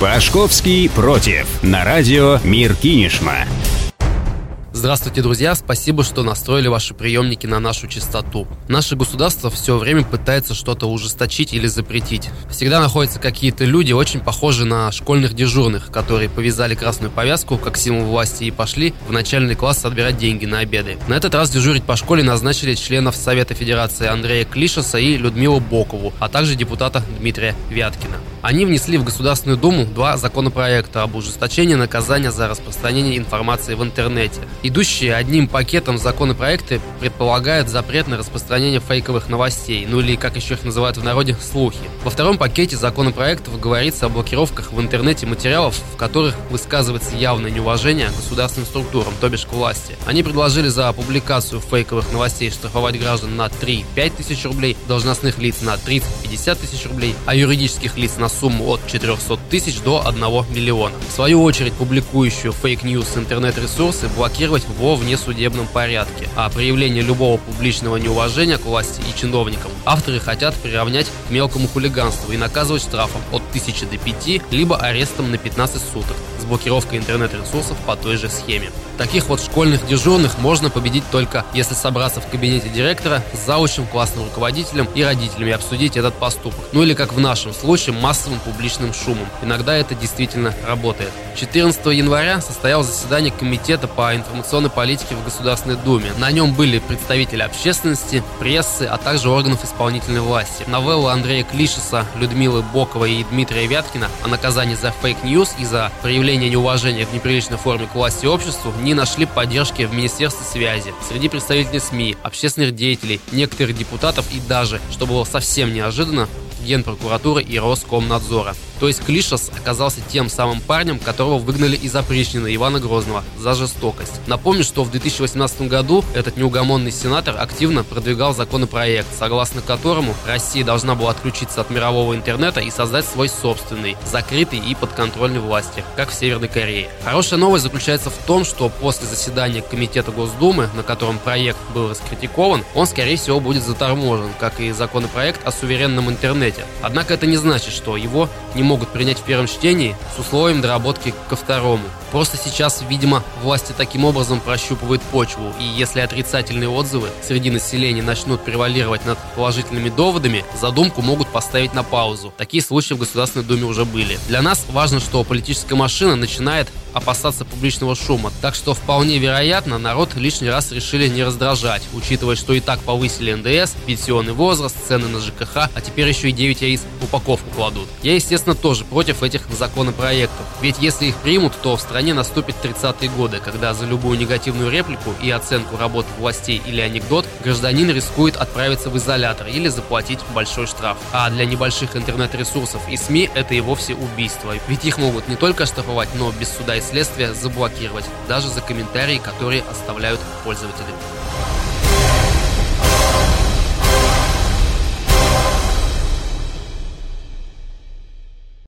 Пашковский против. На радио Мир Кинешма. Здравствуйте, друзья! Спасибо, что настроили ваши приемники на нашу частоту. Наше государство все время пытается что-то ужесточить или запретить. Всегда находятся какие-то люди, очень похожие на школьных дежурных, которые повязали красную повязку как символ власти и пошли в начальный класс отбирать деньги на обеды. На этот раз дежурить по школе назначили членов Совета Федерации Андрея Клишеса и Людмилу Бокову, а также депутата Дмитрия Вяткина. Они внесли в Государственную Думу два законопроекта об ужесточении наказания за распространение информации в интернете. Идущие одним пакетом законопроекты предполагают запрет на распространение фейковых новостей, ну или, как еще их называют в народе, слухи. Во втором пакете законопроектов говорится о блокировках в интернете материалов, в которых высказывается явное неуважение к государственным структурам, то бишь к власти. Они предложили за публикацию фейковых новостей штрафовать граждан на 3-5 тысяч рублей, должностных лиц на 30-50 тысяч рублей, а юридических лиц на сумму от 400 тысяч до 1 миллиона. В свою очередь, публикующую fake news интернет-ресурсы блокировать во внесудебном порядке, а проявление любого публичного неуважения к власти и чиновникам авторы хотят приравнять к мелкому хулиганству и наказывать штрафом от 1000 до 5, либо арестом на 15 суток с блокировкой интернет-ресурсов по той же схеме. Таких вот школьных дежурных можно победить только если собраться в кабинете директора с завучем, классным руководителем и родителями обсудить этот поступок. Ну или как в нашем случае массовым публичным шумом. Иногда это действительно работает. 14 января состоялось заседание Комитета по информационной политике в Государственной Думе. На нем были представители общественности, прессы, а также органов исполнительной власти. Новелла Андрея Клишаса, Людмилы Боковой и Дмитрия Вяткина о наказании за fake news и за проявление неуважения в неприличной форме к власти и обществу не нашли поддержки в Министерстве связи, среди представителей СМИ, общественных деятелей, некоторых депутатов и даже, что было совсем неожиданно, Генпрокуратуры и Роскомнадзора. То есть Клишас оказался тем самым парнем, которого выгнали из опричнины Ивана Грозного за жестокость. Напомню, что в 2018 году этот неугомонный сенатор активно продвигал законопроект, согласно которому Россия должна была отключиться от мирового интернета и создать свой собственный, закрытый и подконтрольный власти, как в Северной Корее. Хорошая новость заключается в том, что после заседания Комитета Госдумы, на котором проект был раскритикован, он, скорее всего, будет заторможен, как и законопроект о суверенном интернете. Однако это не значит, что его не могут принять в первом чтении с условием доработки ко второму. Просто сейчас, видимо, власти таким образом прощупывают почву, и если отрицательные отзывы среди населения начнут превалировать над положительными доводами, задумку могут поставить на паузу. Такие случаи в Государственной Думе уже были. Для нас важно, что политическая машина начинает опасаться публичного шума, так что вполне вероятно народ лишний раз решили не раздражать, учитывая, что и так повысили НДС, пенсионный возраст, цены на ЖКХ, а теперь еще и 9 яиц в упаковку кладут. Я, естественно, тоже против этих законопроектов, ведь если их примут, то в стране наступит 30-е годы, когда за любую негативную реплику и оценку работы властей или анекдот гражданин рискует отправиться в изолятор или заплатить большой штраф. А для небольших интернет-ресурсов и СМИ это и вовсе убийство, ведь их могут не только штрафовать, но без суда и следствия заблокировать, даже за комментарии, которые оставляют пользователи.